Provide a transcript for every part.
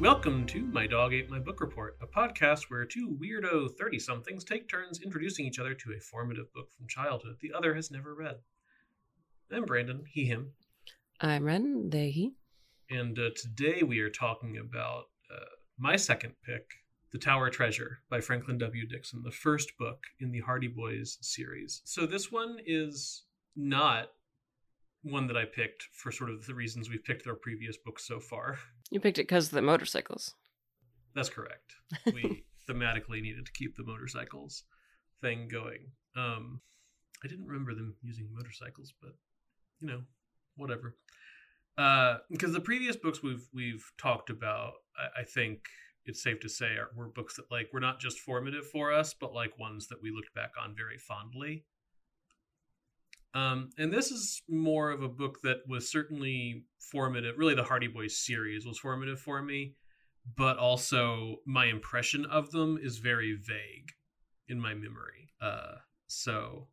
Welcome to My Dog Ate My Book Report, a podcast where two weirdo 30 somethings take turns introducing each other to a formative book from childhood the other has never read. I'm Brandon, he, him, I'm Ren, they, he. and uh, today we are talking about uh, my second pick, The Tower Treasure by Franklin W. Dixon, the first book in the Hardy Boys series. So this one is not one that I picked for sort of the reasons we've picked our previous books so far. You picked it because of the motorcycles. That's correct. We thematically needed to keep the motorcycles thing going. Um, I didn't remember them using motorcycles, but you know, whatever. Uh, because the previous books we've we've talked about, I, I think it's safe to say are were books that like were not just formative for us, but like ones that we looked back on very fondly. Um, and this is more of a book that was certainly formative. Really, the Hardy Boys series was formative for me, but also my impression of them is very vague in my memory. Uh, so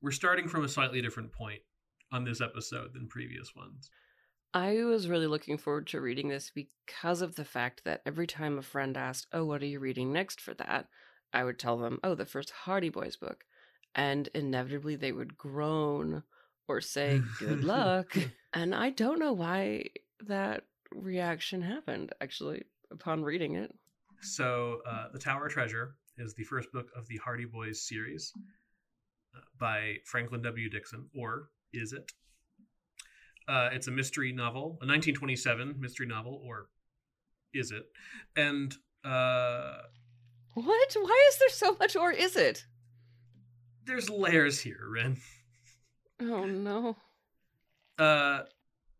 we're starting from a slightly different point on this episode than previous ones. I was really looking forward to reading this because of the fact that every time a friend asked, Oh, what are you reading next for that? I would tell them, Oh, the first Hardy Boys book. And inevitably they would groan or say, Good luck. and I don't know why that reaction happened, actually, upon reading it. So, uh, The Tower of Treasure is the first book of the Hardy Boys series uh, by Franklin W. Dixon, or is it? Uh, it's a mystery novel, a 1927 mystery novel, or is it? And uh, What? Why is there so much, or is it? There's layers here, Ren. Oh no. Uh,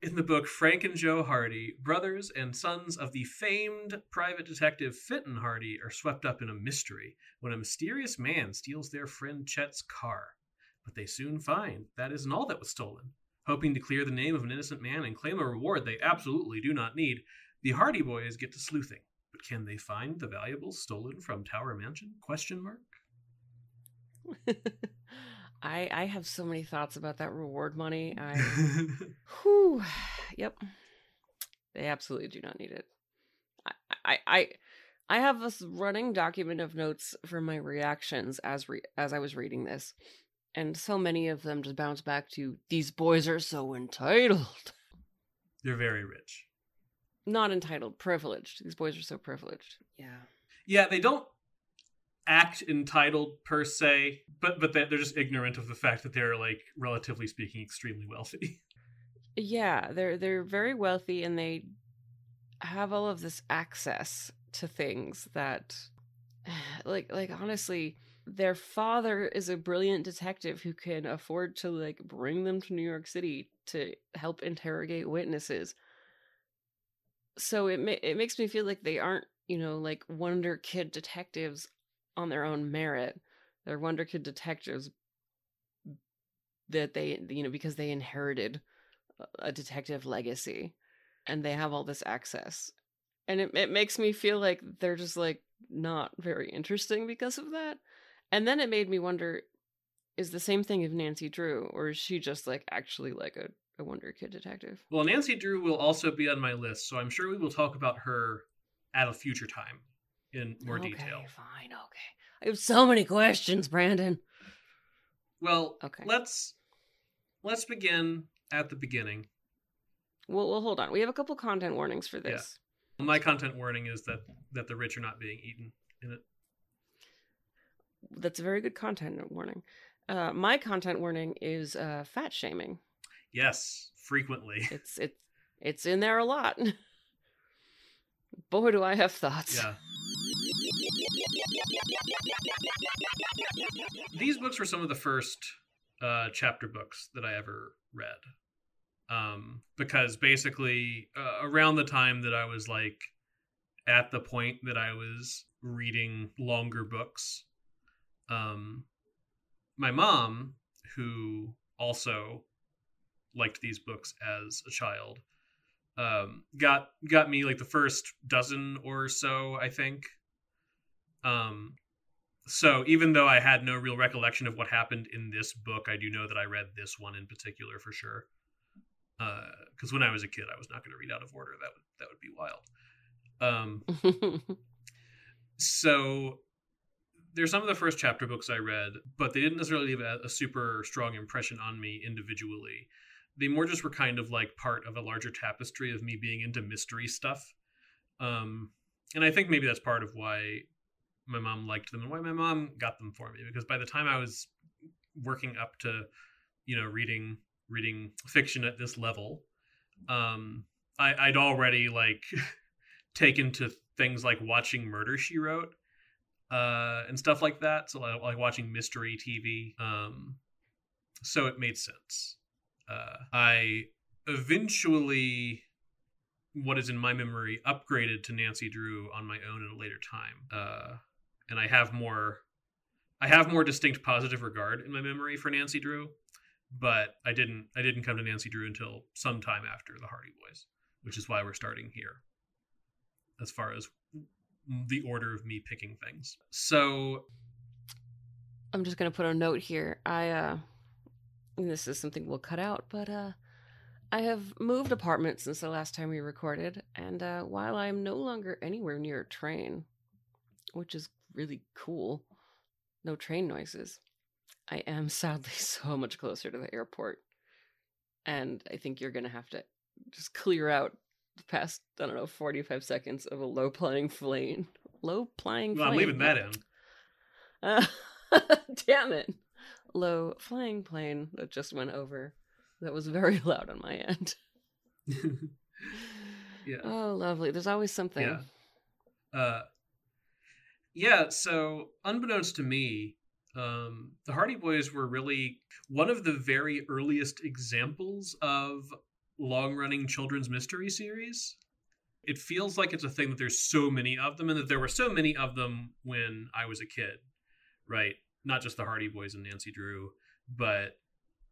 in the book, Frank and Joe Hardy, brothers and sons of the famed private detective Fenton Hardy, are swept up in a mystery when a mysterious man steals their friend Chet's car. But they soon find that isn't all that was stolen. Hoping to clear the name of an innocent man and claim a reward they absolutely do not need, the Hardy boys get to sleuthing. But can they find the valuables stolen from Tower Mansion? Question mark. I I have so many thoughts about that reward money. I whew, yep. They absolutely do not need it. I I I, I have this running document of notes for my reactions as re- as I was reading this. And so many of them just bounce back to these boys are so entitled. They're very rich. Not entitled, privileged. These boys are so privileged. Yeah. Yeah, they don't act entitled per se, but but they're just ignorant of the fact that they're like relatively speaking extremely wealthy. Yeah, they're they're very wealthy and they have all of this access to things that like like honestly their father is a brilliant detective who can afford to like bring them to New York City to help interrogate witnesses. So it ma- it makes me feel like they aren't, you know, like wonder kid detectives on their own merit. They're wonder kid detectives that they you know because they inherited a detective legacy and they have all this access. And it, it makes me feel like they're just like not very interesting because of that. And then it made me wonder is the same thing of nancy drew or is she just like actually like a, a wonder kid detective? Well, Nancy Drew will also be on my list, so I'm sure we will talk about her at a future time in more okay, detail. fine okay i have so many questions brandon Well, Okay. let's let's begin at the beginning. well, well hold on we have a couple content warnings for Yeah. this My content warning is that that the rich are not being eaten in it. that's a very good content warning uh, my content warning is uh, fat shaming Yes, frequently. it's it's it's in there a lot. Boy, do I have thoughts. Yeah. These books were some of the first uh, chapter books that I ever read. Um, because basically, uh, around the time that I was like at the point that I was reading longer books, um, my mom, who also liked these books as a child, um, got got me like the first dozen or so, I think. Um, so even though I had no real recollection of what happened in this book, I do know that I read this one in particular for sure. Because when I was a kid, I was not going to read out of order. That would that would be wild. Um, so they're some of the first chapter books I read, but they didn't necessarily leave a, a, super strong impression on me individually. They more just were kind of like part of a larger tapestry of me being into mystery stuff. Um, and I think maybe that's part of why my mom liked them and why my mom got them for me because by the time I was working up to, you know, reading reading fiction at this level, um, I, I'd already like taken to things like watching Murder She Wrote uh, and stuff like that. So like, like watching mystery TV. Um, so it made sense. Uh, I eventually, what is in my memory, upgraded to Nancy Drew on my own at a later time, uh, and I have more. I have more distinct positive regard in my memory for Nancy Drew, but I didn't. I didn't come to Nancy Drew until sometime after the Hardy Boys, which is why we're starting here. As far as the order of me picking things. So I'm just gonna put a note here. I uh this is something we'll cut out, but uh I have moved apartments since the last time we recorded, and uh while I'm no longer anywhere near a train, which is really cool, no train noises, I am sadly so much closer to the airport. And I think you're gonna have to just clear out the past I don't know forty five seconds of a low flying plane. Low playing. Well, I'm leaving that in. Uh, damn it! Low flying plane that just went over. That was very loud on my end. yeah. Oh, lovely. There's always something. Yeah. Uh, yeah. So, unbeknownst to me, um, the Hardy Boys were really one of the very earliest examples of long running children's mystery series. It feels like it's a thing that there's so many of them and that there were so many of them when I was a kid, right? Not just the Hardy Boys and Nancy Drew, but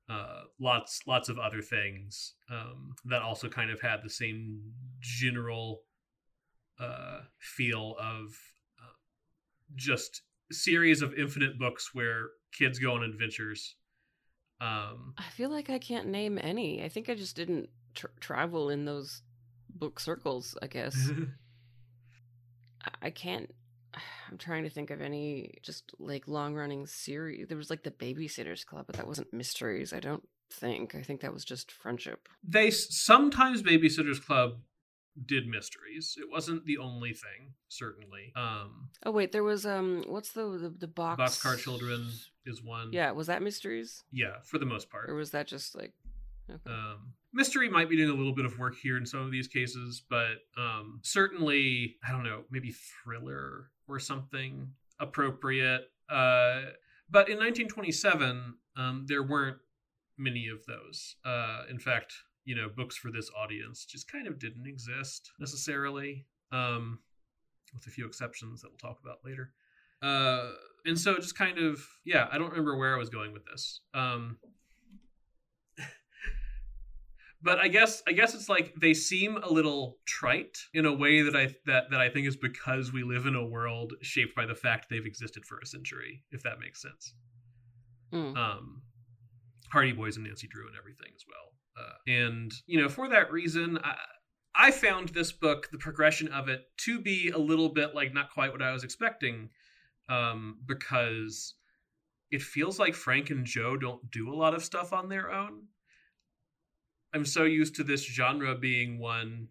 uh, lots lots of other things um, that also kind of had the same general uh, feel of just series of infinite books where kids go on adventures um, I feel like I can't name any. I think I just didn't tr- travel in those book circles. I guess I can't. I'm trying to think of any just like long running series. There was like the Babysitters Club, but that wasn't mysteries. I don't think. I think that was just friendship. They sometimes Babysitters Club did mysteries. It wasn't the only thing, certainly. Um Oh wait, there was um what's the the, the box Boxcar Children is one. Yeah, was that mysteries? Yeah, for the most part. Or was that just like okay. um mystery might be doing a little bit of work here in some of these cases, but um certainly I don't know, maybe thriller or something appropriate. Uh but in 1927, um there weren't many of those. Uh in fact, you know books for this audience just kind of didn't exist necessarily um, with a few exceptions that we'll talk about later uh, and so just kind of yeah i don't remember where i was going with this um, but i guess i guess it's like they seem a little trite in a way that i that, that i think is because we live in a world shaped by the fact they've existed for a century if that makes sense mm. um hardy boys and nancy drew and everything as well uh, and, you know, for that reason, I, I found this book, the progression of it, to be a little bit like not quite what I was expecting um, because it feels like Frank and Joe don't do a lot of stuff on their own. I'm so used to this genre being one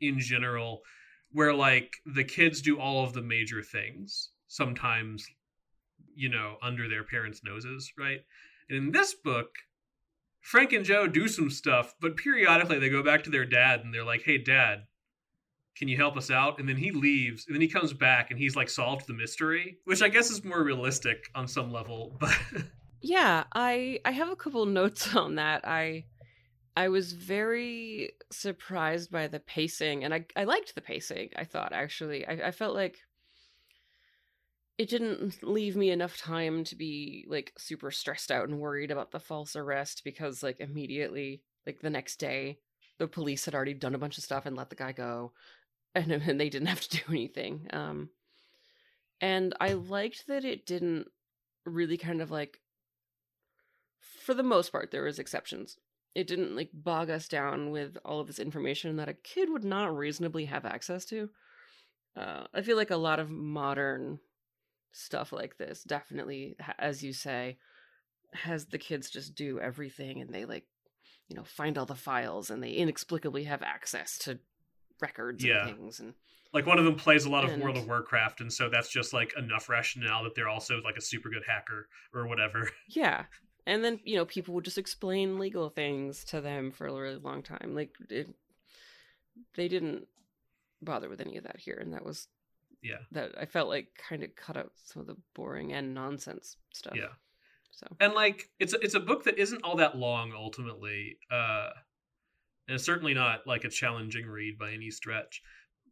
in general where like the kids do all of the major things, sometimes, you know, under their parents' noses, right? And in this book, Frank and Joe do some stuff, but periodically they go back to their dad and they're like, "Hey, dad, can you help us out?" And then he leaves, and then he comes back and he's like solved the mystery, which I guess is more realistic on some level. But yeah, I I have a couple notes on that. I I was very surprised by the pacing, and I I liked the pacing. I thought actually, I, I felt like it didn't leave me enough time to be like super stressed out and worried about the false arrest because like immediately like the next day the police had already done a bunch of stuff and let the guy go and, and they didn't have to do anything um and i liked that it didn't really kind of like for the most part there was exceptions it didn't like bog us down with all of this information that a kid would not reasonably have access to. Uh, I feel like a lot of modern stuff like this definitely, as you say, has the kids just do everything and they like, you know, find all the files and they inexplicably have access to records Yeah. and things and Like one of them plays a lot of And- World of Warcraft, and so that's just like enough rationale that they're also like a super good hacker or whatever. Yeah. And then, you know, people would just explain legal things to them for a really long time. Like, it, they didn't bother with any of that here. And that was, Yeah. that I felt like kind of cut out some of the boring and nonsense stuff. Yeah. So, and like it's a, it's a book that isn't all that long ultimately uh and it's certainly not like a challenging read by any stretch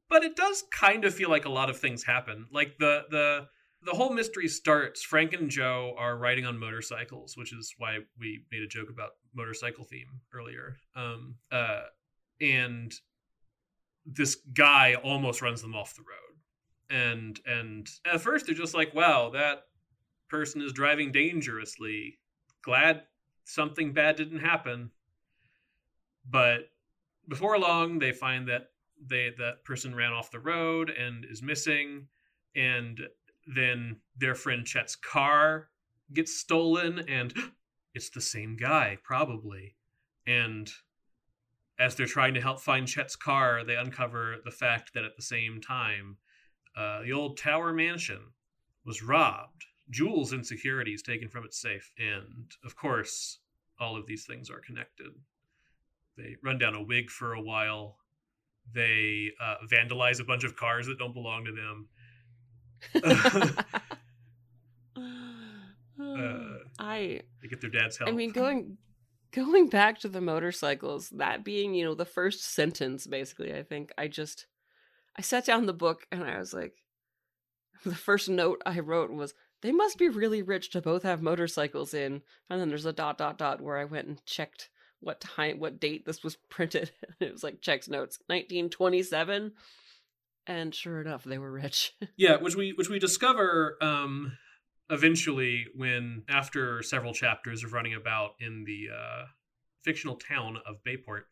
but it does kind of feel like a lot of things happen like the the the whole mystery starts frank and joe are riding on motorcycles which is why we made a joke about motorcycle theme earlier um uh and this guy almost runs them off the road and and at first they're just like wow that person is driving dangerously. Glad something bad didn't happen. But before long, they find that they that person ran off the road and is missing, and then their friend Chet's car gets stolen, and it's the same guy probably. And as they're trying to help find Chet's car, they uncover the fact that at the same time, uh, the old Tower Mansion was robbed jewels and securities taken from its safe. And of course, all of these things are connected. They run down a wig for a while. They uh, vandalize a bunch of cars that don't belong to them. Uh, I They get their dad's help. I mean, going going back to the motorcycles, that being you know the first sentence, basically, I think I just I sat down the book and I was like, the first note I wrote was they must be really rich to both have motorcycles in, and then there's a dot dot dot where I went and checked what time, what date this was printed. it was like checks notes, 1927, and sure enough, they were rich. yeah, which we which we discover um, eventually when after several chapters of running about in the uh, fictional town of Bayport,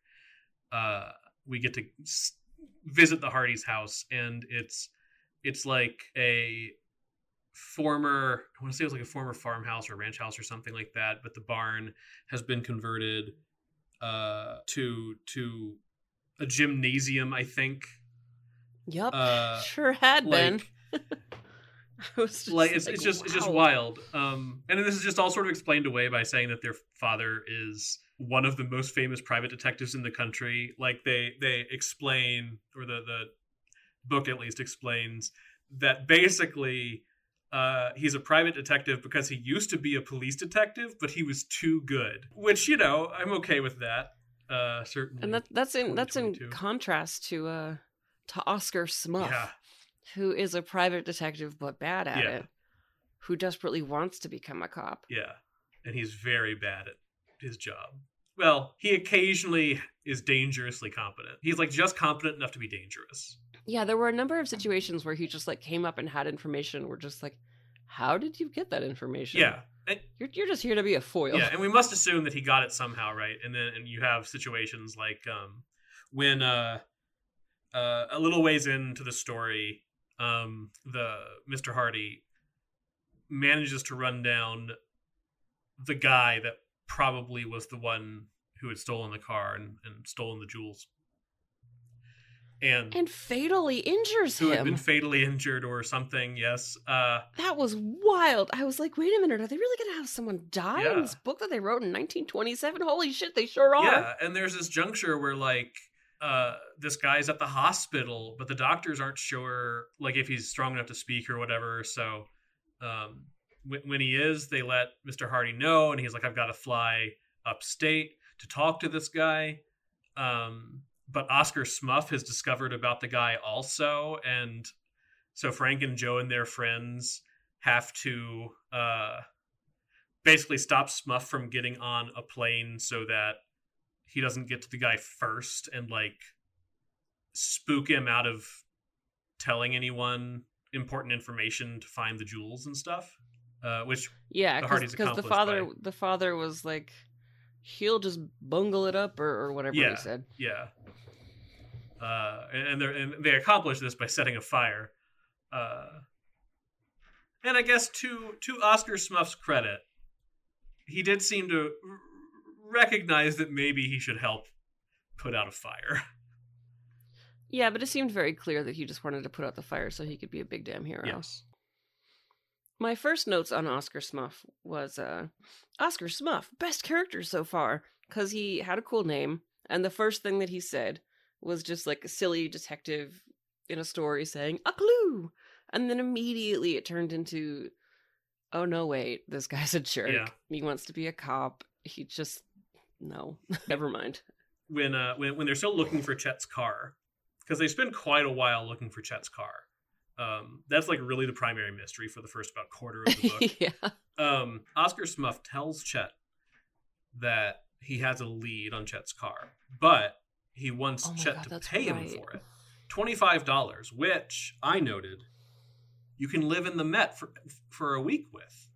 uh, we get to visit the Hardy's house, and it's it's like a former I want to say it was like a former farmhouse or ranch house or something like that, but the barn has been converted uh, to to a gymnasium, I think. yep, Uh, sure had been. like was just like it's, it's just it's just wild um and then this is just all sort of explained away by saying that their father is one of the most famous private detectives in the country like they they explain or the the book at least explains that basically uh, he's a private detective because he used to be a police detective, but he was too good. Which you know, I'm okay with that. Uh, certainly, and that that's in that's in contrast to uh to Oscar Smuff, yeah, who is a private detective but bad at Yeah. it, who desperately wants to become a cop. yeah, and he's very bad at his job. Well, he occasionally is dangerously competent. He's like just competent enough to be dangerous. Yeah, there were a number of situations where he just like came up and had information. We're just like, how did you get that information? Yeah, and, you're you're just here to be a foil. yeah, and we must assume that he got it somehow, right? And then and you have situations like um, when uh, uh, a little ways into the story, um, the Mister Hardy manages to run down the guy that probably was the one who had stolen the car and, and stolen the jewels, and, and fatally injures who had been fatally injured or something. Yes, uh, that was wild. I was like, wait a minute, are they really gonna have someone die Yeah. in this book that they wrote in 1927? Holy shit, they sure are. Yeah, and there's this juncture where like uh this guy's at the hospital, but the doctors aren't sure like if he's strong enough to speak or whatever. So um when, he is, they let Mr. Hardy know and he's like I've got to fly upstate to talk to this guy. Um but Oscar Smuff has discovered about the guy also and so Frank and Joe and their friends have to uh basically stop Smuff from getting on a plane so that he doesn't get to the guy first and like spook him out of telling anyone important information to find the jewels and stuff. Uh, which Yeah, because the father by- the father was like he'll just bungle it up or, or whatever Yeah. he said. Yeah. Uh, and and they accomplish this by setting a fire. Uh, and I guess to to Oscar Smuff's credit, he did seem to r- recognize that maybe he should help put out a fire. Yeah, but it seemed very clear that he just wanted to put out the fire so he could be a big damn hero. Yes. My first notes on Oscar Smuff was uh Oscar Smuff, best character so far, because he had a cool name, and the first thing that he said was just like a silly detective in a story saying, a clue! And then immediately it turned into, oh no, wait, this guy's a jerk. Yeah. He wants to be a cop. He just, no, never mind. When uh when when they're still looking for Chet's car, because they spend quite a while looking for Chet's car. Um, that's like really the primary mystery for the first about quarter of the book. yeah. um, Oscar Smuff tells Chet that he has a lead on Chet's car, but he wants Oh Chet God, to pay him for it. Twenty-five dollars, which I noted you can live in the Met for for a week with.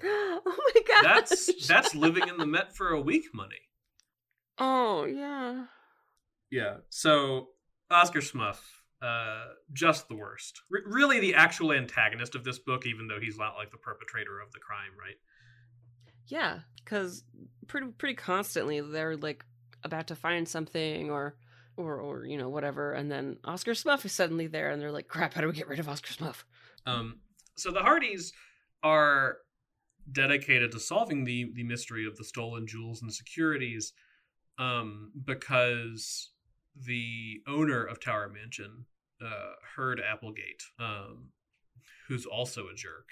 oh my god. That's that's living in the Met for a week money. Oh, yeah. Yeah. So Oscar Smuff, uh, just the worst. R- really, the actual antagonist of this book, even though he's not like the perpetrator of the crime, right? Yeah, because pretty pretty constantly they're like about to find something or or or you know whatever, and then Oscar Smuff is suddenly there, and they're like, "Crap! How do we get rid of Oscar Smuff?" Um, so the Hardys are dedicated to solving the the mystery of the stolen jewels and securities, um, because the owner of Tower Mansion, uh, Hurd Applegate, um, who's also a jerk,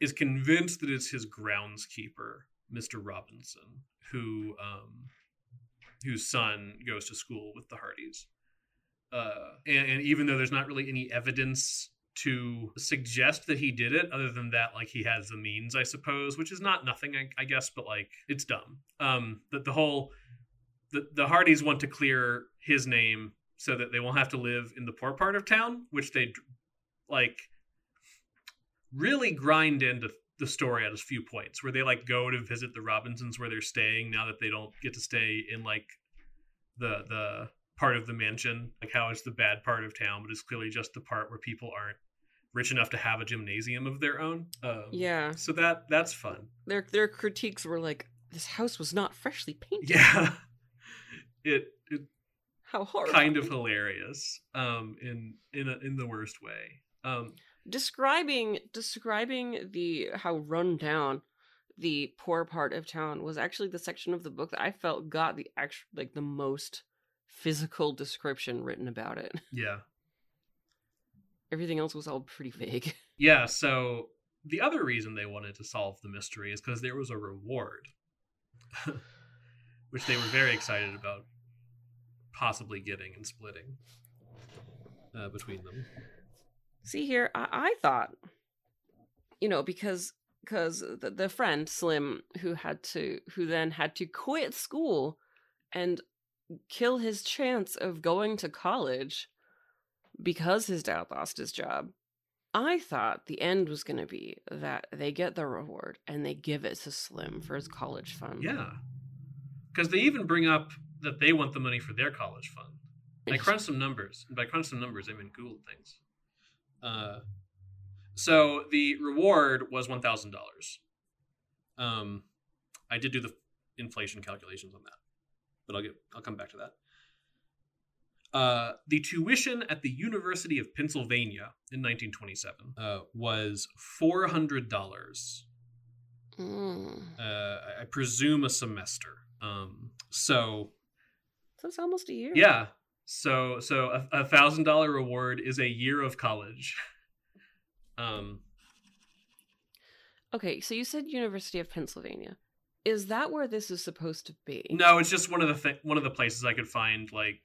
is convinced that it's his groundskeeper, Mister Robinson, who um, whose son goes to school with the Hardys. Uh, and, and even though there's not really any evidence to suggest that he did it other than that like he has the means i suppose which is not nothing i, I guess but like it's dumb um that the whole the, the hardys want to clear his name so that they won't have to live in the poor part of town which they like really grind into the story at a few points where they like go to visit the robinsons where they're staying now that they don't get to stay in like the the part of the mansion. Like how it's the bad part of town but it's clearly just the part where people aren't rich enough to have a gymnasium of their own. Um, Yeah, so that that's fun. Their their critiques were like, "This house was not freshly painted." yeah. It it How horrible! kind of hilarious um in in a, in the worst way um describing describing the how run down the poor part of town was actually the section of the book that I felt got the actual like the most physical description written about it. yeah Everything else was all pretty vague. yeah so the other reason they wanted to solve the mystery is because there was a reward which they were very excited about possibly getting and splitting uh, between them See here, I, I thought, you know, because because the, the friend Slim who had to who then had to quit school and kill his chance of going to college because his dad lost his job. I thought the end was going to be that they get the reward and they give it to Slim for his college fund. Yeah. Because they even bring up that they want the money for their college fund. I crunched some numbers. And by crunch some numbers, I mean Googled things. Uh, so the reward was one thousand dollars. Um, I did do the inflation calculations on that, but I'll get I'll come back to that. Uh, the tuition at the University of Pennsylvania in 1927 uh, was four hundred dollars Mm. uh, I presume a semester. Um, so So it's almost a year. yeah, so so a, thousand dollar reward is a year of college. Um, Okay, so you said University of Pennsylvania. Is that where this is supposed to be? no, it's just one of the th- one of the places I could find like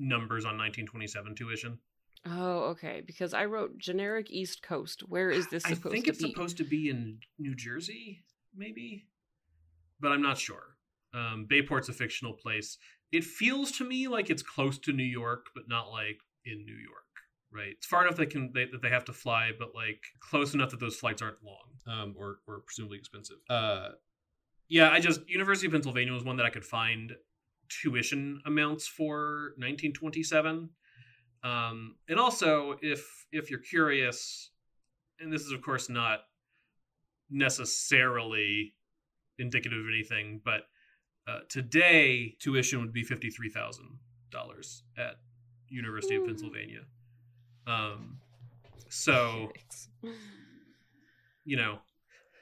numbers on 1927 tuition. Oh, okay. Because I wrote generic East Coast. Where is this supposed to be? I think it's be? supposed to be in New Jersey, maybe, but I'm not sure. Um, Bayport's a fictional place. It feels to me like it's close to New York, but not like in New York. Right, it's far enough they can they, that they have to fly, but like close enough that those flights aren't long, um, or or presumably expensive. Uh, yeah, I just University of Pennsylvania was one that I could find tuition amounts for 1927. Um, and also, if if you're curious, and this is of course not necessarily indicative of anything, but uh, today tuition would be fifty three thousand dollars at University of Pennsylvania. Um, so you know,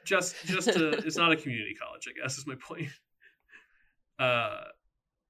just just to, it's not a community college, I guess is my point. Uh,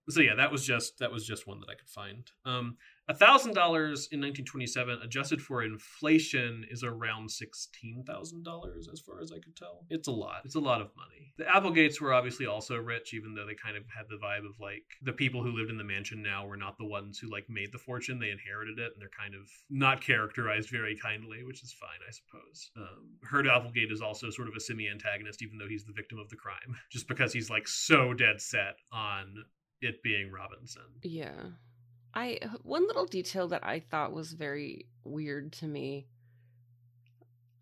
so yeah, that was just that was just one that I could find. Um, thousand dollars in 1927, adjusted for inflation, is around sixteen thousand dollars, as far as I could tell. It's a lot. It's a lot of money. The Applegates were obviously also rich, even though they kind of had the vibe of like the people who lived in the mansion now were not the ones who like made the fortune. They inherited it, and they're kind of not characterized very kindly, which is fine, I suppose. Um, Hurd Applegate is also sort of a semi-antagonist, even though he's the victim of the crime, just because he's like so dead set on it being Robinson. Yeah. I one little detail that I thought was very weird to me.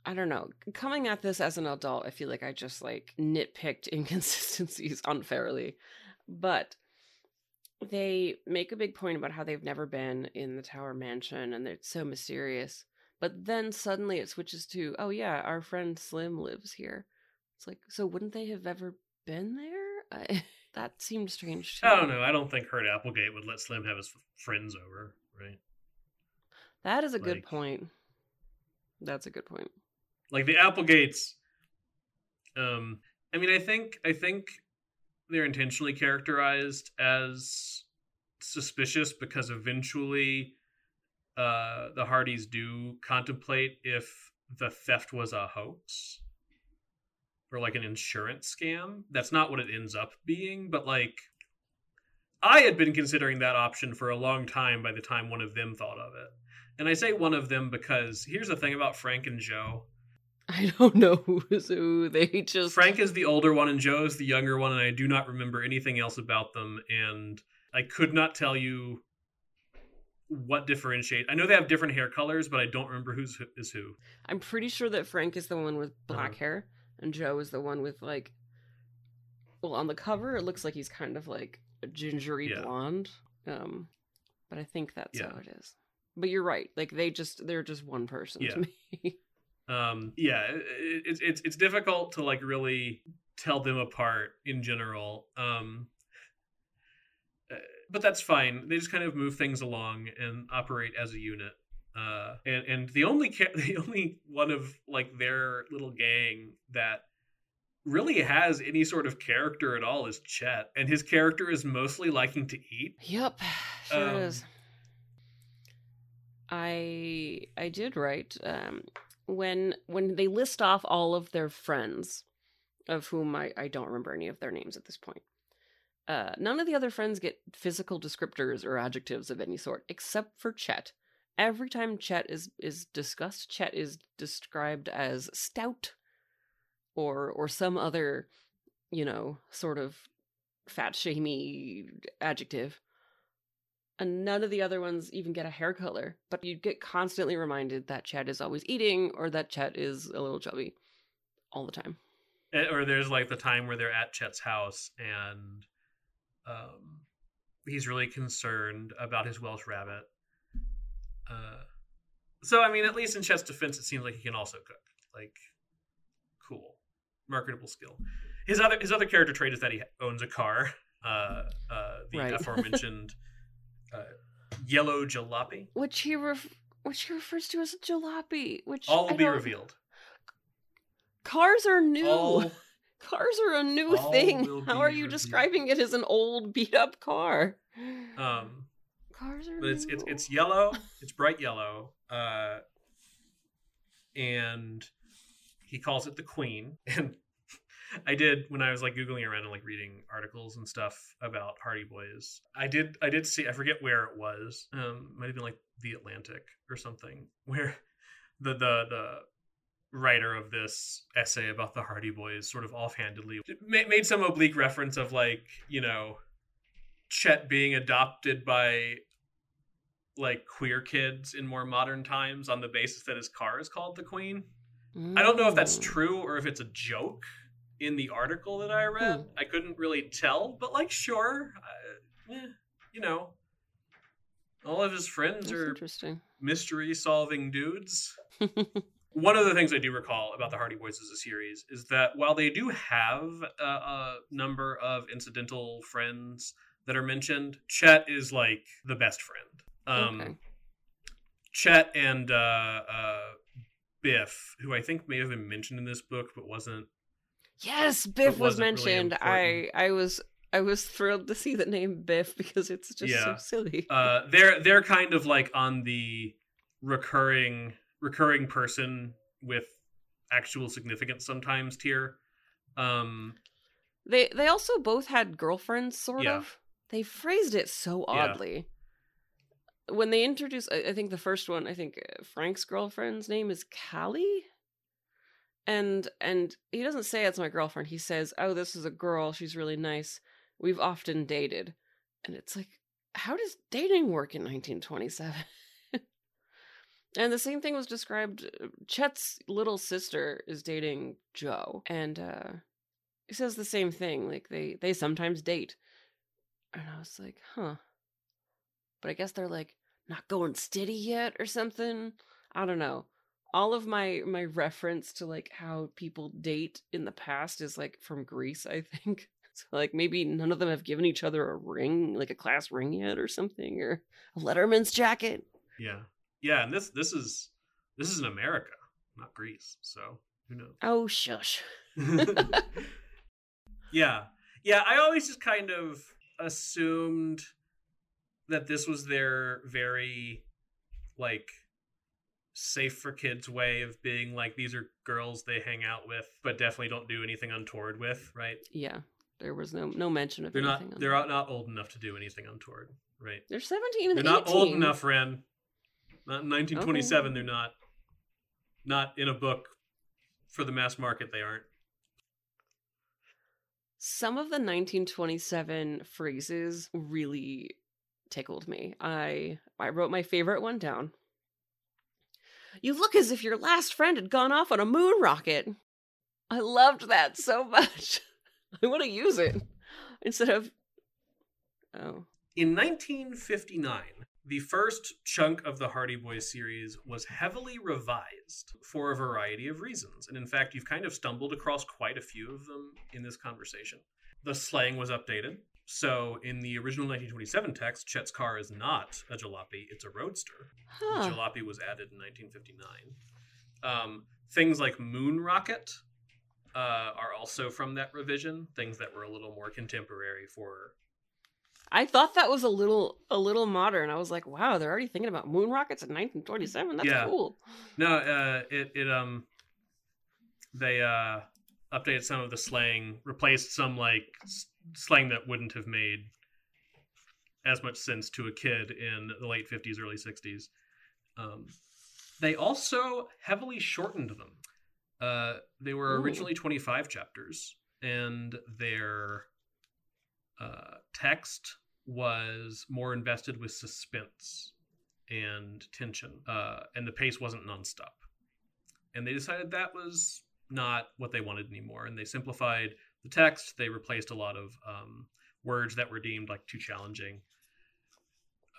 I don't know. Coming at this as an adult, I feel like I just like nitpicked inconsistencies unfairly. But they make a big point about how they've never been in the Tower Mansion and it's so mysterious. But then suddenly it switches to, oh yeah, our friend Slim lives here. It's like, so wouldn't they have ever been there? I, that seemed strange. Too. I don't know. I don't think Hurd Applegate would let Slim have his friends over, right? That is a like, good point. That's a good point. Like the Applegates, um, I mean, I think I think they're intentionally characterized as suspicious because eventually uh, the Hardys do contemplate if the theft was a hoax or like an insurance scam. That's not what it ends up being, but like I had been considering that option for a long time by the time one of them thought of it. And I say one of them because here's the thing about Frank and Joe. I don't know who is who. They just Frank is the older one and Joe is the younger one, and I do not remember anything else about them. And I could not tell you what differentiate. I know they have different hair colors, but I don't remember who's is who. I'm pretty sure that Frank is the one with black uh-huh. hair, and Joe is the one with like. Well, on the cover, it looks like he's kind of like a gingery yeah. blonde. Um, but I think that's yeah. how it is. But you're right. Like they just they're just one person yeah. to me. um, yeah, it's it's it's difficult to like really tell them apart in general. Um, uh, but that's fine. They just kind of move things along and operate as a unit. Uh, and and the only ca- the only one of like their little gang that really has any sort of character at all is Chet, and his character is mostly liking to eat. Yep, sure um, is. I I did write um, when when they list off all of their friends, of whom I I don't remember any of their names at this point. Uh, none of the other friends get physical descriptors or adjectives of any sort, except for Chet. Every time Chet is is discussed, Chet is described as stout, or or some other, you know, sort of fat shamey adjective. And none of the other ones even get a hair color, but you get constantly reminded that Chet is always eating or that Chet is a little chubby all the time. Eh, or there's like the time where they're at Chet's house and um, he's really concerned about his Welsh rabbit. Uh, so I mean, at least in Chet's defense, it seems like he can also cook. Like, cool marketable skill. His other his other character trait is that he owns a car. Uh, uh, the right. aforementioned uh, yellow jalopy, which he ref- which he refers to as a jalopy. Which all will be revealed. Cars are new. All, Cars are a new thing. How are you revealed. describing it as an old beat up car? Um, Cars are. But it's it's it's yellow. It's bright yellow. Uh, and he calls it the queen and i did when i was like googling around and like reading articles and stuff about hardy boys i did i did see i forget where it was um might have been like the atlantic or something where the the the writer of this essay about the hardy boys sort of offhandedly made some oblique reference of like you know chet being adopted by like queer kids in more modern times on the basis that his car is called the queen I don't know if that's true or if it's a joke. in the article that I read. Hmm. I couldn't really tell, but like, sure, uh, eh, you know, all of his friends That's are interesting. mystery solving dudes. One of the things I do recall about the Hardy Boys as a series is that while they do have a, a number of incidental friends that are mentioned, Chet is like the best friend. Um, okay. Chet and uh, uh, Biff, who I think may have been mentioned in this book but wasn't. Yes, Biff was wasn't really mentioned. I. I was I was thrilled to see the name Biff because it's just so silly. Uh, they're they're kind of like on the recurring recurring person with actual significance sometimes tier. Um, They they also both had girlfriends, sort Yeah. of. They phrased it so Yeah. oddly. When they introduce, I I think the first one, I think uh, Frank's girlfriend's name is Callie, and and he doesn't say it's my girlfriend. He says, "Oh, this is a girl. She's really nice. We've often dated," and it's like, how does dating work in 1927? and the same thing was described. uh, Chet's little sister is dating Joe, and uh he says the same thing like they they sometimes date and i was like huh but i guess they're like not going steady yet or something i don't know. All of my my reference to like how people date in the past is like from Grease i think. So like maybe none of them have given each other a ring like a class ring yet or something or a letterman's jacket. Yeah, yeah, and this this is this is in America, not Greece. So who knows? oh shush. Yeah. Yeah i always just kind of assumed that this was their very like safe for kids way of being like these are girls they hang out with but definitely don't do anything untoward with right? Yeah. There was no no mention of they're not anything they're not old enough to do anything untoward right? They're 17 and they're not old enough ren. Not in 1927 they're not not in a book for the mass market they aren't. Some of the 1927 phrases really tickled me. I I wrote my favorite one down. You look as if your last friend had gone off on a moon rocket. I loved that so much. I want to use it instead of Oh. In 1959, the first chunk of the Hardy Boys series was heavily revised for a variety of reasons. And in fact, you've kind of stumbled across quite a few of them in this conversation. The slang was updated. So in the original 1927 text, Chet's car is not a jalopy, it's a roadster. Huh. The jalopy was added in 1959. Um, things like moon rocket uh, are also from that revision, things that were a little more contemporary for I thought that was a little a little modern. I was like, wow, they're already thinking about moon rockets in 1927. That's Yeah. cool. No, uh, it it um, they uh updated some of the slang, replaced some like slang that wouldn't have made as much sense to a kid in the late fifties, early sixties. Um, they also heavily shortened them. Uh, they were Ooh. originally twenty five chapters, and their uh, text was more invested with suspense and tension, uh, and the pace wasn't nonstop. And they decided that was not what they wanted anymore, and they simplified the text. They replaced a lot of um, words that were deemed like too challenging,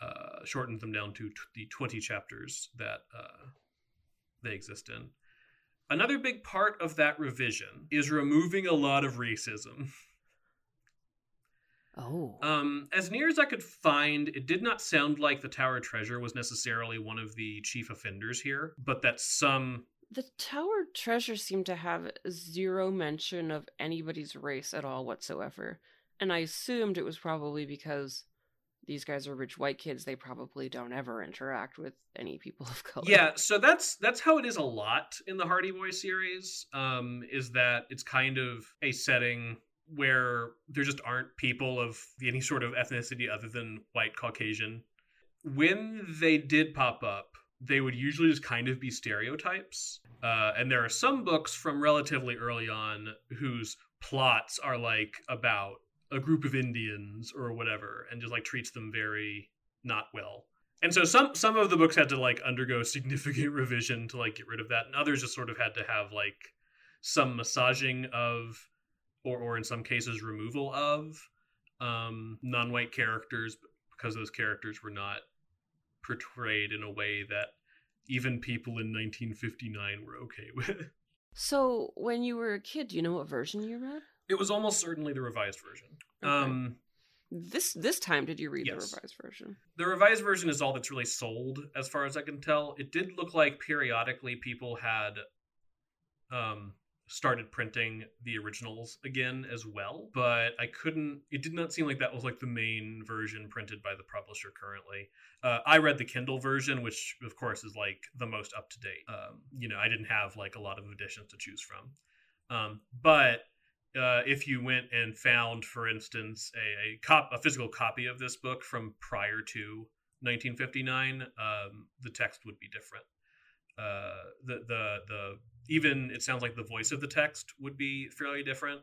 uh, shortened them down to t- the twenty chapters that uh, they exist in. Another big part of that revision is removing a lot of racism. Oh. Um, as near as I could find, it did not sound like the Tower Treasure was necessarily one of the chief offenders here, but that some. The Tower Treasure seemed to have zero mention of anybody's race at all whatsoever. And I assumed it was probably because these guys are rich white kids. They probably don't ever interact with any people of color. Yeah, so that's that's how it is a lot in the Hardy Boy series. Um, is that it's kind of a setting where there just aren't people of any sort of ethnicity other than white Caucasian. When they did pop up, they would usually just kind of be stereotypes. Uh, and there are some books from relatively early on whose plots are like about a group of Indians or whatever, and just like treats them very not well. And so some some of the books had to like undergo significant revision to like get rid of that, and others just sort of had to have like some massaging of or or in some cases removal of um, non-white characters because those characters were not portrayed in a way that even people in 1959 were okay with. So, when you were a kid, do you know what version you read? It was almost certainly the revised version. Okay. Um, This this time, did you read Yes. the revised version? the revised version is all that's really sold, as far as I can tell. It did look like periodically people had um, started printing the originals again as well, but I couldn't. It did not seem like that was like the main version printed by the publisher currently. Uh, I read the Kindle version, which of course is like the most up to date. Um, you know, I didn't have like a lot of editions to choose from, um, but uh, if you went and found, for instance, a, a cop a physical copy of this book from prior to 1959, um, the text would be different. Uh, the the the even it sounds like the voice of the text would be fairly different.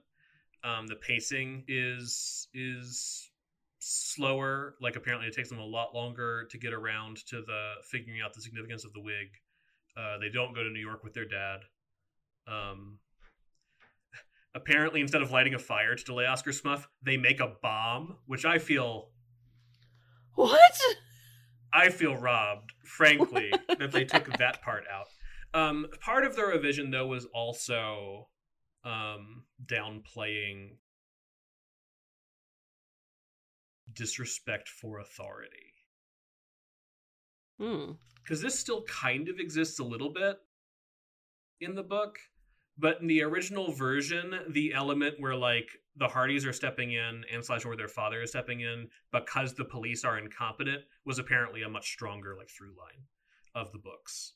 Um, the pacing is is slower. Like apparently, it takes them a lot longer to get around to the figuring out the significance of the wig. Uh, they don't go to New York with their dad. Um, apparently, instead of lighting a fire to delay Oscar Smuff, they make a bomb, which I feel What? I feel robbed, frankly, that they took that part out. Um, part of the revision, though, was also um, downplaying disrespect for authority. Hmm. Because this still kind of exists a little bit in the book, but in the original version, the element where like the Hardys are stepping in and slash or their father is stepping in because the police are incompetent was apparently a much stronger like through line of the books.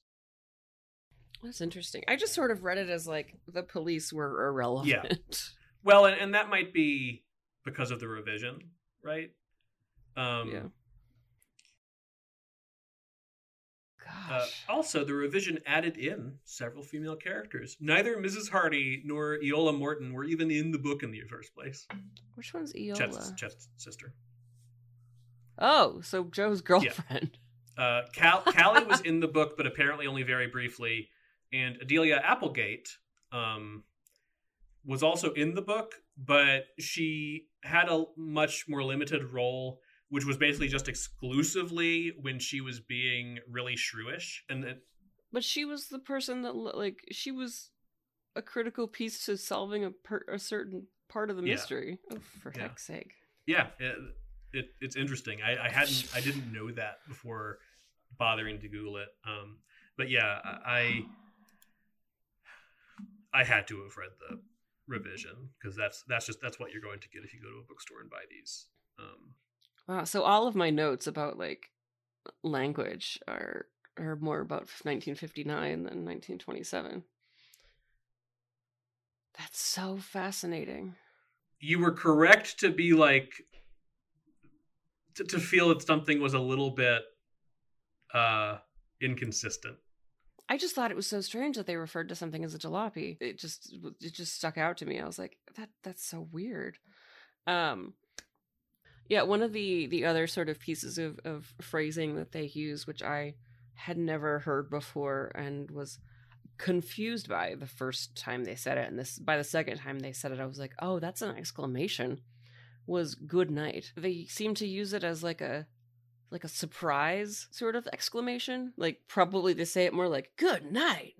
That's interesting. I just sort of read it as like the police were irrelevant. Yeah. Well, and, and that might be because of the revision, right? Um, yeah. Uh, Gosh. also, the revision added in several female characters. Neither Mrs. Hardy nor Iola Morton were even in the book in the first place. Which one's Iola? Chet's, Chet's sister. Oh, so Joe's girlfriend. Uh, Cal- Callie was in the book, but apparently only very briefly. And Adelia Applegate um, was also in the book, but she had a much more limited role, which was basically just exclusively when she was being really shrewish. And it, But she was the person that like she was a critical piece to solving a per- a certain part of the Yeah. mystery. Oh, for Yeah. heck's sake. yeah, it, it, it's interesting. I, I hadn't, I didn't know that before bothering to Google it. Um, but yeah, I, I had to have read the revision because that's that's just that's what you're going to get if you go to a bookstore and buy these. Um, Wow. So all of my notes about like language are are more about 1959 than 1927. That's so fascinating. you were correct to be like to, to feel that something was a little bit uh inconsistent. I just thought it was so strange that they referred to something as a jalopy. It just it just stuck out to me. I was like, that that's so weird. Um yeah, one of the the other sort of pieces of of phrasing that they use which I had never heard before and was confused by the first time they said it and this by the second time they said it I was like, "Oh, that's an exclamation." Was good night. They seem to use it as like a like a surprise sort of exclamation. Like probably they say it more like "good night."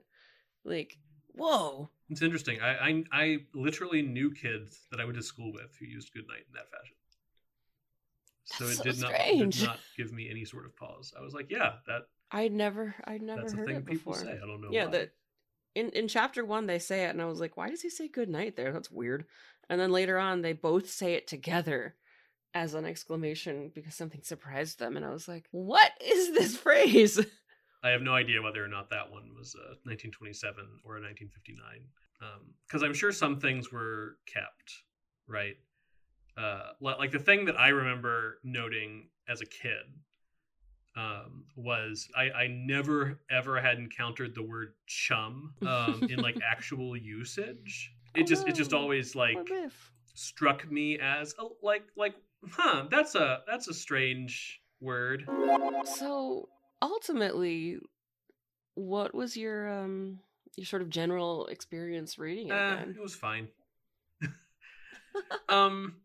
Like, whoa. It's interesting. I, I I literally knew kids that I went to school with who used good night in that fashion. So That's it so did not did not give me any sort of pause. I was like, yeah, that I'd never I'd never that's a heard thing it people before. say. I don't know. yeah, why. that in in chapter 1 they say it and I was like, why does he say good night there? That's weird. And then later on they both say it together as an exclamation because something surprised them and I was like, what is this phrase? I have no idea whether or not that one was uh, 1927 or 1959, because I'm sure some things were kept, right? Uh, like the thing that I remember noting as a kid um, was I, I never ever had encountered the word chum um, in like actual usage. It Oh, just it just always like struck me as a, like like huh that's a that's a strange word. So ultimately, what was your um your sort of general experience reading it Uh, it was fine. um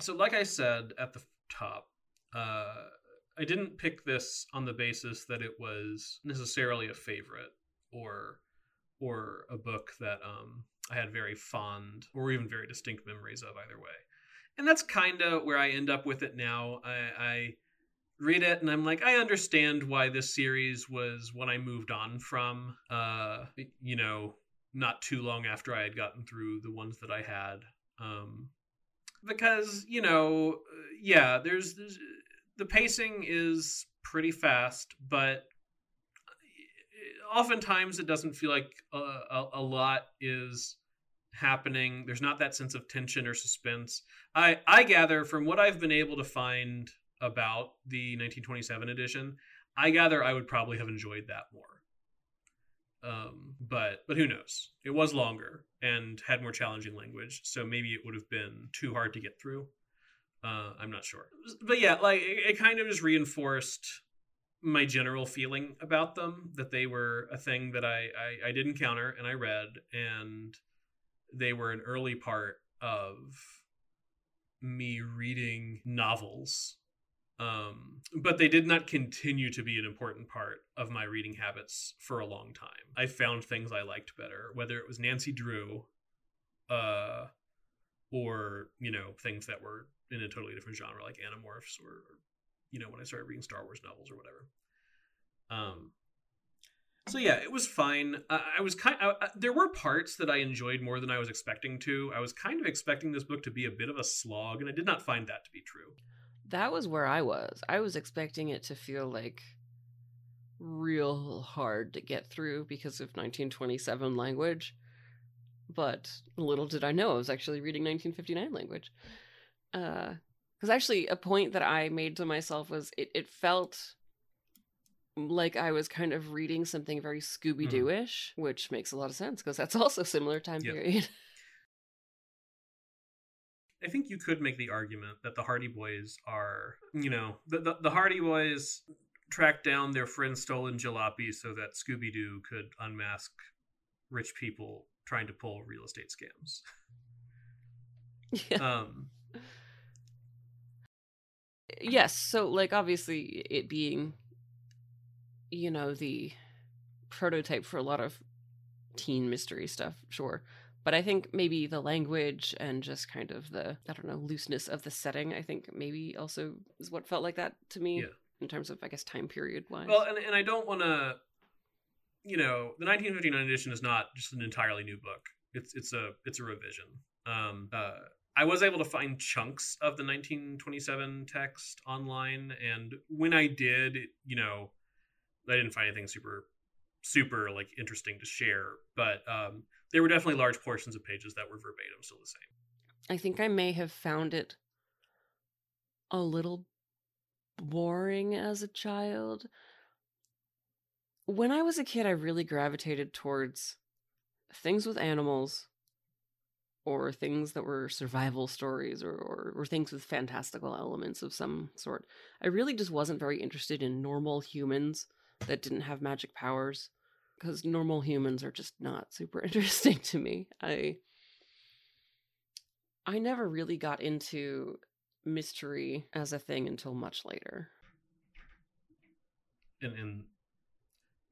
so like I said at the top, uh I didn't pick this on the basis that it was necessarily a favorite or or a book that um I had very fond or even very distinct memories of either way. And that's kind of where I end up with it now. I, I read it and I'm like, I understand why this series was what I moved on from. Uh, you know, not too long after I had gotten through the ones that I had. Um, because you know, yeah, there's, there's the pacing is pretty fast, but oftentimes it doesn't feel like a, a, a, lot is happening. There's not that sense of tension or suspense. I I gather from what I've been able to find about the 1927 edition, I gather I would probably have enjoyed that more. Um, but but who knows? It was longer and had more challenging language, so maybe it would have been too hard to get through. Uh, I'm not sure. But yeah, like it, it kind of just reinforced my general feeling about them that they were a thing that I, I, I did encounter and I read, and they were an early part of me reading novels. Um, but they did not continue to be an important part of my reading habits for a long time. I found things I liked better, whether it was Nancy Drew, uh, or you know things that were in a totally different genre like Animorphs, or, you know when I started reading Star Wars novels or whatever. Um, so yeah, it was fine. I, was kind. There were parts that I enjoyed more than I was expecting to. I was kind of expecting this book to be a bit of a slog, and I did not find that to be true. That was where I was. I was expecting it to feel like real hard to get through because of 1927 language. But little did I know I was actually reading 1959 language. Because uh, actually, a point that I made to myself was it, it felt like I was kind of reading something very Scooby Doo ish, mm. which makes a lot of sense because that's also similar time yep. period. I think you could make the argument that the Hardy Boys are, you know, the, the, the Hardy Boys tracked down their friend's stolen jalopy so that Scooby Doo could unmask rich people trying to pull real estate scams. Yeah. Um, yes. So, like, obviously, it being you know, the prototype for a lot of teen mystery stuff, sure. But I think maybe the language and just kind of the, I don't know, looseness of the setting, I think maybe also is what felt like that to me yeah. in terms of, I guess, time period wise. Well, and, and I don't want to, you know, the 1959 edition is not just an entirely new book. It's it's a it's a revision. Um, uh, I was able to find chunks of the 1927 text online, and when I did, you know, I didn't find anything super super like interesting to share, but um, there were definitely large portions of pages that were verbatim still the same. I think I may have found it a little boring as a child. When I was a kid, I really gravitated towards things with animals or things that were survival stories or, or, or, things with fantastical elements of some sort. I really just wasn't very interested in normal humans that didn't have magic powers because normal humans are just not super interesting to me. I I never really got into mystery as a thing until much later. And, and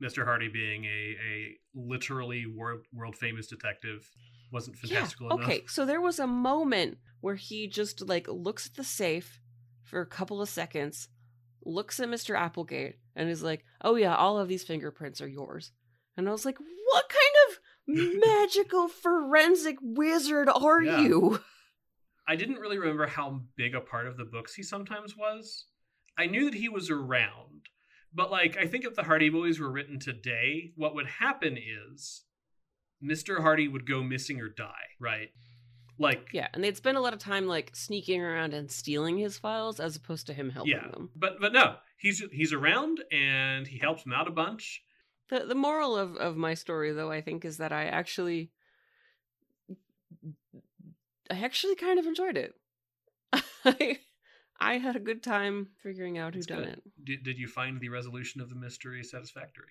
Mr. Hardy being a, a literally world world famous detective wasn't fantastical yeah, okay, so there was a moment where he just like looks at the safe for a couple of seconds looks at Mr. Applegate and is like, "Oh yeah, all of these fingerprints are yours." And I was like, "What kind of magical forensic wizard are yeah. you?" I didn't really remember how big a part of the books he sometimes was. I knew that he was around, but like I think if the Hardy Boys were written today, what would happen is Mr. Hardy would go missing or die, right? Like yeah, and they'd spend a lot of time like sneaking around and stealing his files as opposed to him helping yeah, them. But but no, he's he's around and he helps them out a bunch. The the moral of of my story though I think is that I actually I actually kind of enjoyed it. I I had a good time figuring out who done it. Did, did you find the resolution of the mystery satisfactory?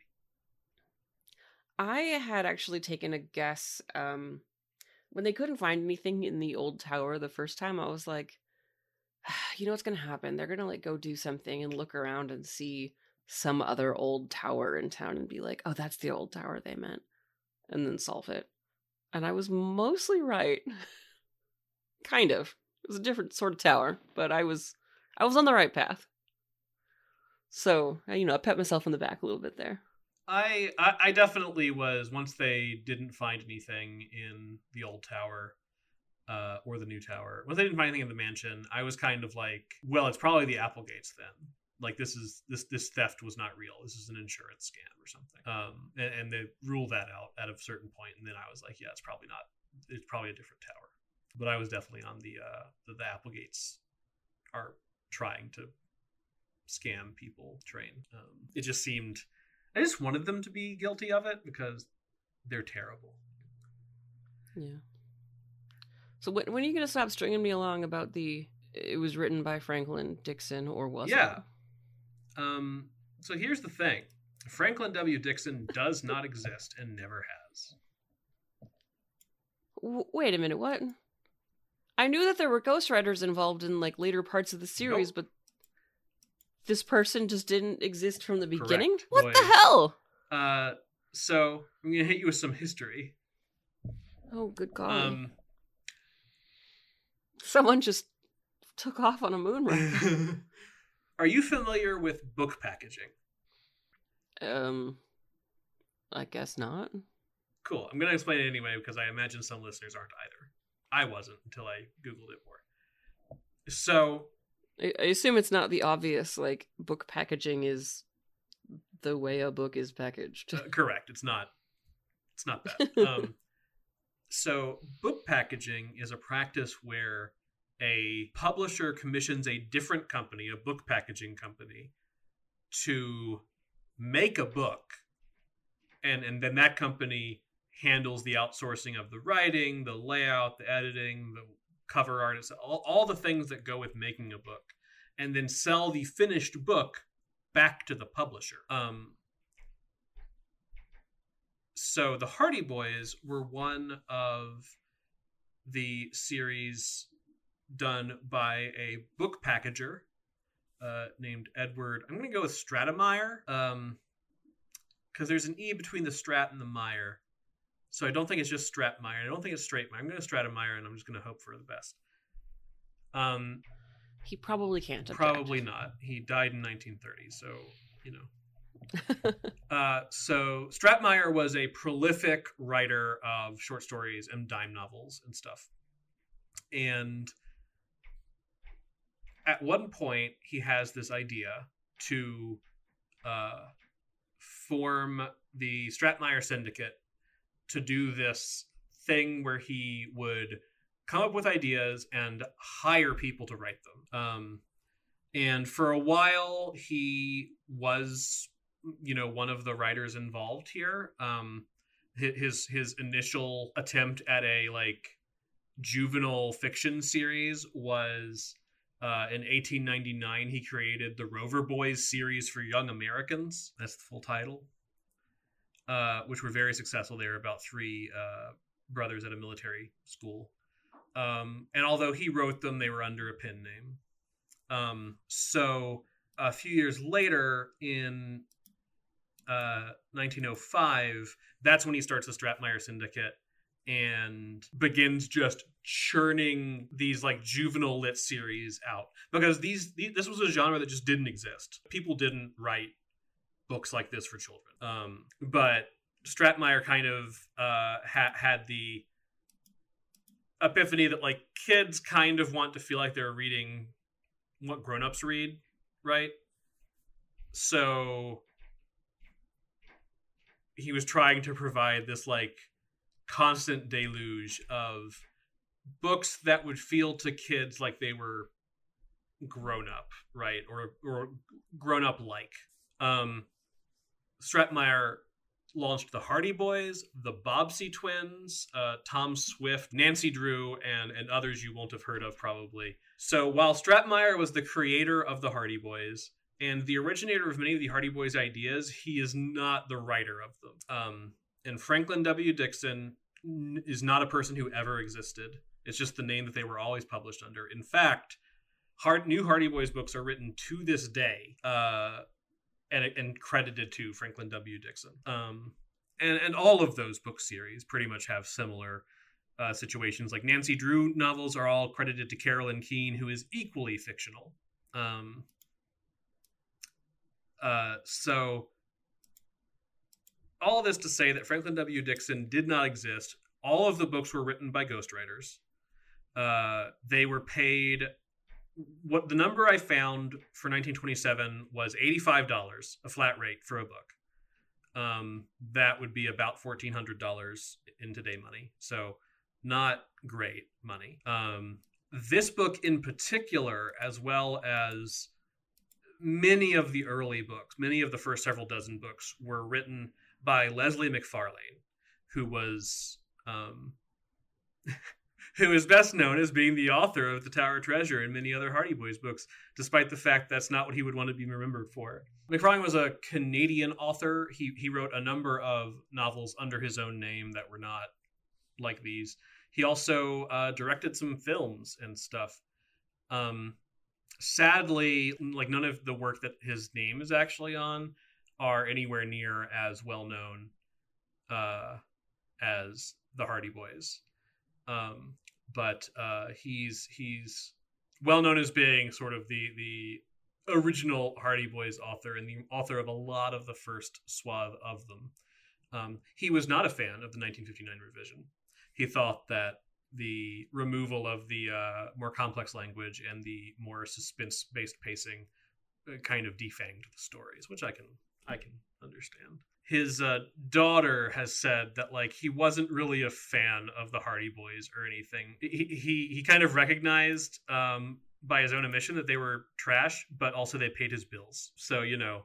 I had actually taken a guess um, when they couldn't find anything in the old tower the first time, I was like, you know what's going to happen? They're going to like go do something and look around and see some other old tower in town and be like, oh, that's the old tower they meant, and then solve it. And I was mostly right. kind of. It was a different sort of tower, but I was I was on the right path. So, you know, I pat myself on the back a little bit there. I, I, definitely was once they didn't find anything in the old tower uh, or the new tower. Once they didn't find anything in the mansion, I was kind of like, well, it's probably the Applegates then. Like this is this this theft was not real. This is an insurance scam or something. Um, and, and they ruled that out at a certain point, and then I was like, yeah, it's probably not. It's probably a different tower. But I was definitely on the uh, the, the Applegates are trying to scam people train. Um, it just seemed I just wanted them to be guilty of it because they're terrible. Yeah. So when when are you gonna stop stringing me along about the it was written by Franklin Dixon or was yeah. it? Um. So here's the thing: Franklin W. Dixon does not exist and never has. W- wait a minute. What? I knew that there were ghostwriters involved in like later parts of the series, nope. but this person just didn't exist from the beginning? Correct. What Boy. the hell? Uh, so I'm gonna hit you with some history. Oh, good God! Um, someone just took off on a moon rock. Are you familiar with book packaging? Um, I guess not. Cool. I'm gonna explain it anyway because I imagine some listeners aren't either. I wasn't until I googled it more. So I, I assume it's not the obvious like book packaging is the way a book is packaged. Uh, correct. It's not. It's not that. um, so book packaging is a practice where a publisher commissions a different company, a book packaging company, to make a book, and and then that company handles the outsourcing of the writing, the layout, the editing, the cover art, all, all the things that go with making a book, and then sell the finished book back to the publisher. Um, so the Hardy Boys were one of the series done by a book packager uh, named Edward. I'm going to go with Stratemeyer because um, there's an E between the Strat and the Meyer. So I don't think it's just Stratemeyer. I don't think it's Stratemeyer. I'm going to Stratemeyer, and I'm just going to hope for the best. Um, he probably can't. Object. Probably not. He died in 1930, so you know. uh, so Stratemeyer was a prolific writer of short stories and dime novels and stuff, and at one point he has this idea to uh, form the Stratemeyer Syndicate to do this thing where he would come up with ideas and hire people to write them. Um, and for a while, he was, you know, one of the writers involved here. Um, his his initial attempt at a like juvenile fiction series was uh, in 1899. He created the Rover Boys series for young Americans. That's the full title. Uh, which were very successful. They were about three uh, brothers at a military school. Um, and although he wrote them, they were under a pen name. Um, so a few years later, in uh, 1905, that's when he starts the Stratemeyer Syndicate and begins just churning these like juvenile lit series out because these, these this was a genre that just didn't exist. People didn't write books like this for children. Um, but Stratemeyer kind of uh, ha- had the epiphany that like kids kind of want to feel like they're reading what grown-ups read, right? So he was trying to provide this like constant deluge of books that would feel to kids like they were grown up, right? Or or grown up like. Um Stratemeyer launched the Hardy Boys, the Bobbsey Twins, uh, Tom Swift, Nancy Drew, and and others you won't have heard of probably. So while Stratemeyer was the creator of the Hardy Boys and the originator of many of the Hardy Boys ideas, he is not the writer of them. Um, and Franklin W. Dixon is not a person who ever existed. It's just the name that they were always published under. In fact, hard new Hardy Boys books are written to this day, uh, and and credited to Franklin W. Dixon. Um, and and all of those book series pretty much have similar uh, situations. Like Nancy Drew novels are all credited to Carolyn Keene, who is equally fictional. Um, uh, so all this to say that Franklin W. Dixon did not exist. All of the books were written by ghostwriters. Uh, they were paid what the number I found for 1927 was $85, a flat rate for a book. Um, that would be about $1,400 in today money. So not great money. Um, this book in particular, as well as many of the early books, many of the first several dozen books, were written by Leslie McFarlane, who was um, who is best known as being the author of The Tower Treasure and many other Hardy Boys books, despite the fact that's not what he would want to be remembered for. McFarlane was a Canadian author. He he wrote a number of novels under his own name that were not like these. He also uh, directed some films and stuff. Um, sadly, like none of the work that his name is actually on are anywhere near as well known uh, as the Hardy Boys. Um, but uh, he's he's well known as being sort of the the original Hardy Boys author and the author of a lot of the first swath of them. Um, he was not a fan of the 1959 revision. He thought that the removal of the uh, more complex language and the more suspense-based pacing uh, kind of defanged the stories, which I can I can understand. His uh, daughter has said that like he wasn't really a fan of the Hardy Boys or anything. He he, he kind of recognized um, by his own admission that they were trash, but also they paid his bills. So you know,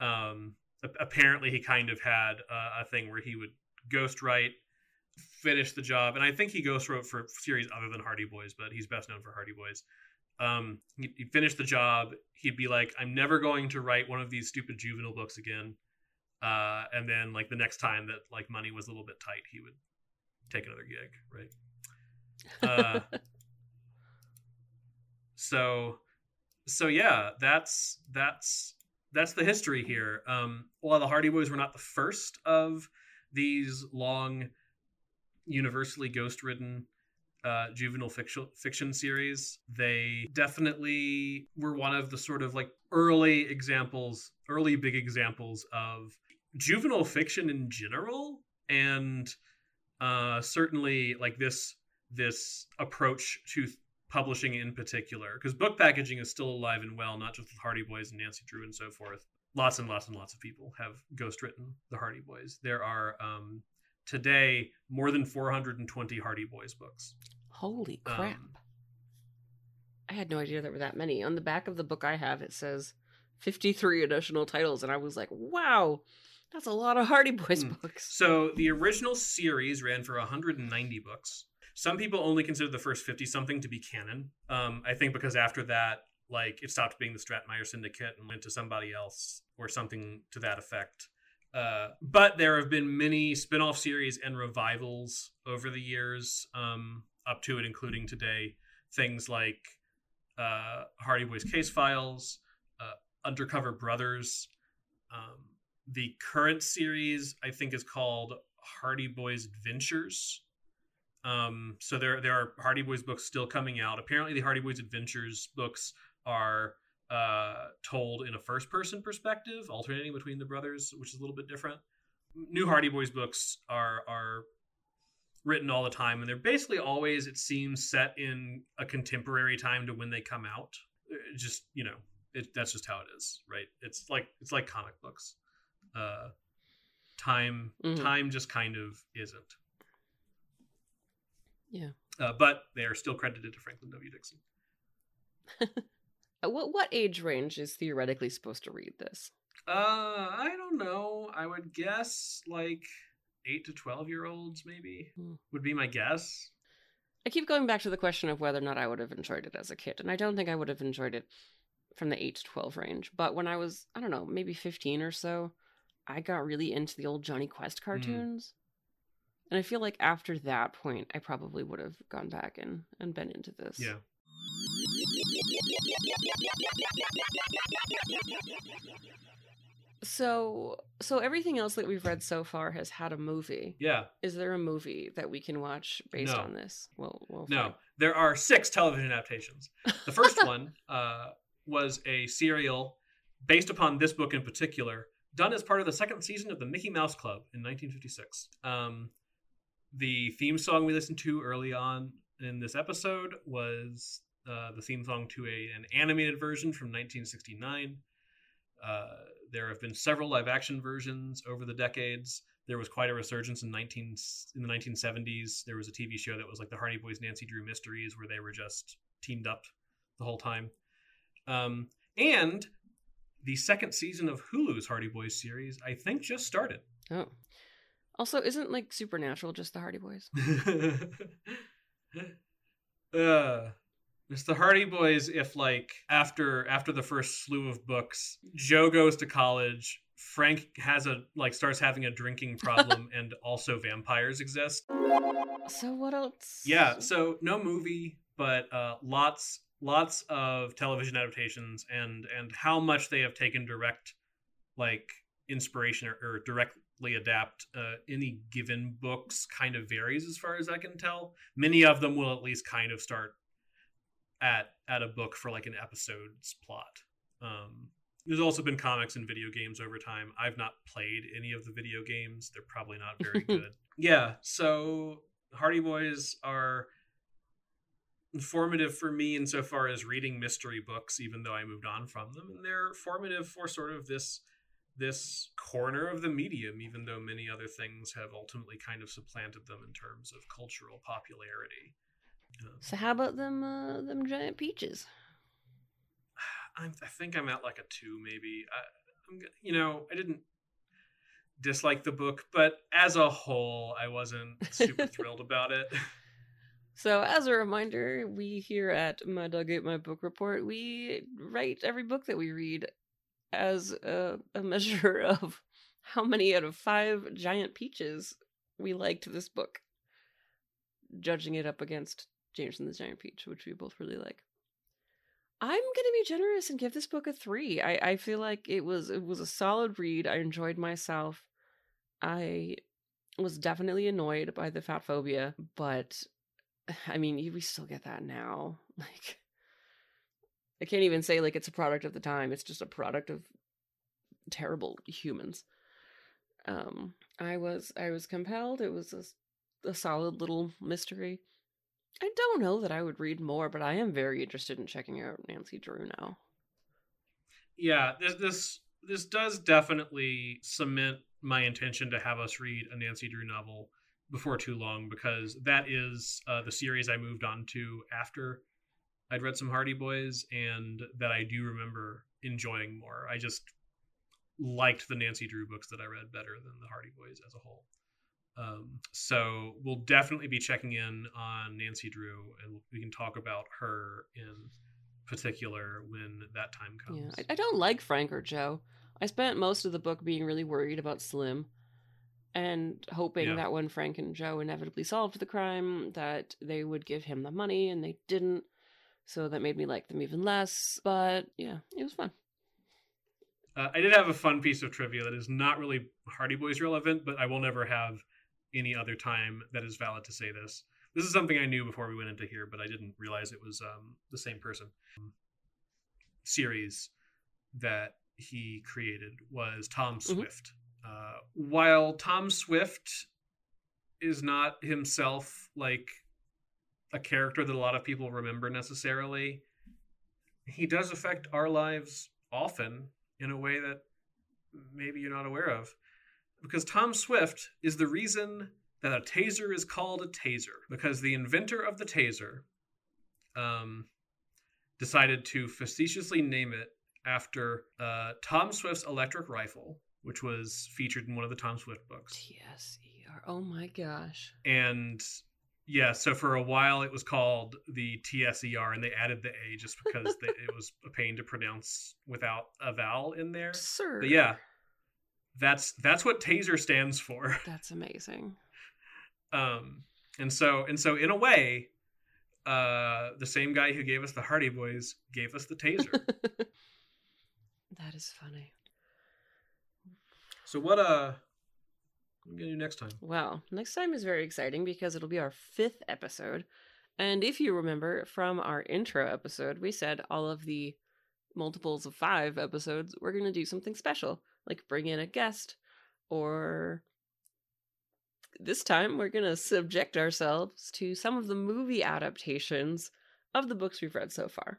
um, apparently he kind of had a thing where he would ghostwrite, finish the job, and I think he ghostwrote for series other than Hardy Boys, but he's best known for Hardy Boys. Um, he'd, he'd finish the job. He'd be like, "I'm never going to write one of these stupid juvenile books again." Uh, and then like the next time that like money was a little bit tight, he would take another gig, right? Uh, so, so yeah, that's that's that's the history here. Um, while the Hardy Boys were not the first of these long, universally ghost-ridden uh, juvenile fiction fiction series. They definitely were one of the sort of like early examples, early big examples of juvenile fiction in general, and uh, certainly like this this approach to publishing in particular, because book packaging is still alive and well, not just with Hardy Boys and Nancy Drew and so forth. Lots and lots and lots of people have ghostwritten the Hardy Boys. There are um, today more than 420 Hardy Boys books. Holy crap. Um, I had no idea there were that many. On the back of the book I have, it says 53 additional titles, and I was like, wow, that's a lot of Hardy Boys mm. books. So the original series ran for 190 books. Some people only consider the first 50 something to be canon. Um, I think because after that, like it stopped being the Stratemeyer Syndicate and went to somebody else or something to that effect. Uh, but there have been many spin-off series and revivals over the years, um, up to and including today. Things like uh, Hardy Boys Case Files, uh, Undercover Brothers. Um, the current series, I think, is called Hardy Boys Adventures. Um, so there, there are Hardy Boys books still coming out. Apparently, the Hardy Boys Adventures books are uh, told in a first person perspective, alternating between the brothers, which is a little bit different. New Hardy Boys books are are written all the time, and they're basically always, it seems, set in a contemporary time to when they come out. Just you know, it, that's just how it is, right? It's like it's like comic books. Uh, time mm-hmm. time just kind of isn't. Yeah. Uh, but they are still credited to Franklin W. Dixon. What what age range is theoretically supposed to read this? Uh, I don't know. I would guess like eight to twelve year olds, maybe hmm. would be my guess. I keep going back to the question of whether or not I would have enjoyed it as a kid, and I don't think I would have enjoyed it from the eight to twelve range. But when I was, I don't know, maybe fifteen or so, I got really into the old Jonny Quest hmm. cartoons. And I feel like after that point, I probably would have gone back and, and been into this. Yeah. So, so everything else that we've read so far has had a movie. Yeah. Is there a movie that we can watch based No. on this? Well, well, No, there are six television adaptations. The first one uh, was a serial based upon this book in particular, done as part of the second season of the Mickey Mouse Club in 1956. Um, the theme song we listened to early on in this episode was uh, the theme song to a, an animated version from 1969. Uh, there have been several live action versions over the decades. There was quite a resurgence in 19 in the 1970s. There was a TV show that was like the Hardy Boys Nancy Drew Mysteries, where they were just teamed up the whole time. Um, and the second season of Hulu's Hardy Boys series, I think, just started. Oh. Also, isn't like Supernatural just the Hardy Boys? uh, it's the Hardy Boys. If like after after the first slew of books, Joe goes to college. Frank has a like starts having a drinking problem, and also vampires exist. So what else? Yeah, so no movie, but uh, lots lots of television adaptations, and and how much they have taken direct like inspiration or, or directly adapt uh, any given books kind of varies as far as I can tell. Many of them will at least kind of start at at a book for like an episode's plot. Um, there's also been comics and video games over time. I've not played any of the video games. They're probably not very good. yeah, so Hardy Boys are formative for me insofar as reading mystery books, even though I moved on from them, and they're formative for sort of this this corner of the medium, even though many other things have ultimately kind of supplanted them in terms of cultural popularity. Um, So how about them uh, them giant peaches? I, I think I'm at like a two, maybe. I, I'm, you know, I didn't dislike the book, but as a whole, I wasn't super thrilled about it. So as a reminder, we here at My Dog Ate My Book Report, we rate every book that we read as a, a measure of how many out of five giant peaches we liked this book. Judging it up against James and the Giant Peach, which we both really like. I'm gonna be generous and give this book a three. I, I feel like it was it was a solid read. I enjoyed myself. I was definitely annoyed by the fat phobia, but I mean, we still get that now. Like, I can't even say like it's a product of the time. It's just a product of terrible humans. Um, I was I was compelled. It was a, a solid little mystery. I don't know that I would read more, but I am very interested in checking out Nancy Drew now. yeah, this this this does definitely cement my intention to have us read a Nancy Drew novel before too long because that is uh, the series I moved on to after I'd read some Hardy Boys and that I do remember enjoying more. I just liked the Nancy Drew books that I read better than the Hardy Boys as a whole. Um, so we'll definitely be checking in on Nancy Drew and we can talk about her in particular when that time comes. Yeah, I, I don't like Frank or Joe. I spent most of the book being really worried about Slim and hoping Yeah. that when Frank and Joe inevitably solved the crime, that they would give him the money, and they didn't. So that made me like them even less. But yeah, it was fun. Uh, I did have a fun piece of trivia that is not really Hardy Boys relevant, but I will never have any other time that is valid to say this. This is something I knew before we went into here, but I didn't realize it was um, the same person. Series that he created was Tom Swift. Uh, while Tom Swift is not himself like a character that a lot of people remember necessarily, he does affect our lives often in a way that maybe you're not aware of. Because Tom Swift is the reason that a taser is called a taser. Because the inventor of the taser um, decided to facetiously name it after uh, Tom Swift's electric rifle, which was featured in one of the Tom Swift books. TSER. Oh my gosh. And yeah, so for a while it was called the TSER, and they added the A just because they, it was a pain to pronounce without a vowel in there. Sir. But yeah, that's that's what Taser stands for. That's amazing. Um, and so and so in a way, uh, the same guy who gave us the Hardy Boys gave us the taser. that is funny. So what uh, what are we gonna do next time? Well, next time is very exciting because it'll be our fifth episode. And if you remember from our intro episode, we said all of the multiples of five episodes, we're to do something special, like bring in a guest, or this time we're going to subject ourselves to some of the movie adaptations of the books we've read so far.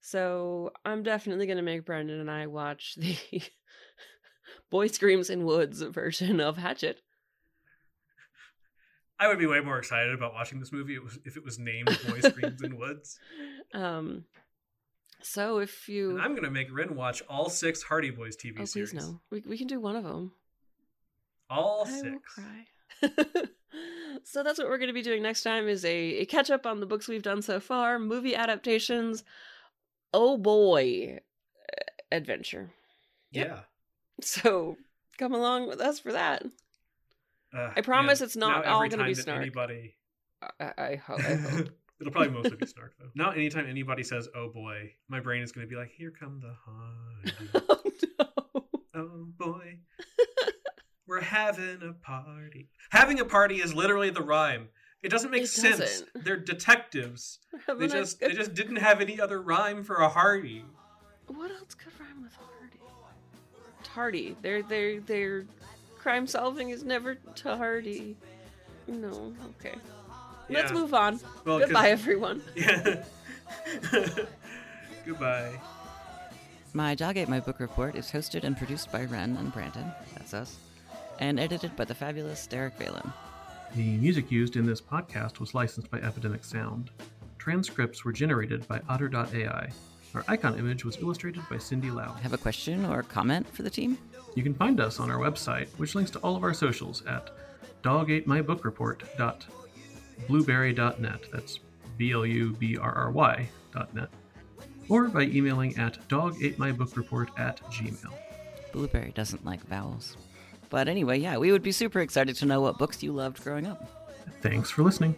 So I'm definitely going to make Brandon and I watch the Boy Screams in Woods version of Hatchet. I would be way more excited about watching this movie if it was named Boy Screams in Woods. Um, so if you, and I'm gonna make Ren watch all six Hardy Boys TV oh series. please no, we we can do one of them. All I six. so that's what we're going to be doing next time is a, a catch up on the books we've done so far, movie adaptations. Oh boy, uh, adventure. Yeah. So come along with us for that. Uh, I promise man, it's not now all gonna be time snark. Anybody. I, I, ho- I hope. It'll probably mostly be snark though. Not anytime anybody says "Oh boy," my brain is going to be like, "Here come the Hardy." oh no. oh boy, we're having a party. Having a party is literally the rhyme. It doesn't make It sense. doesn't. They're detectives. They Having a- just they just didn't have any other rhyme for a Hardy. What else could rhyme with Hardy? Tardy. Their their their crime solving is never tardy. No. Okay. Let's move on. Well, 'cause- Goodbye, everyone. Yeah. Goodbye. My Dog Ate My Book Report is hosted and produced by Ren and Brandon, that's us, and edited by the fabulous Derek Valen. The music used in this podcast was licensed by Epidemic Sound. Transcripts were generated by Otter.ai. Our icon image was illustrated by Cindy Lau. Have a question or comment for the team? You can find us on our website, which links to all of our socials at dogatemybookreport.blubrry.net. That's B L U B R R Y dot net. Or by emailing at dogatemybookreport at gmail. Blubrry doesn't like vowels. But anyway, yeah, we would be super excited to know what books you loved growing up. Thanks for listening.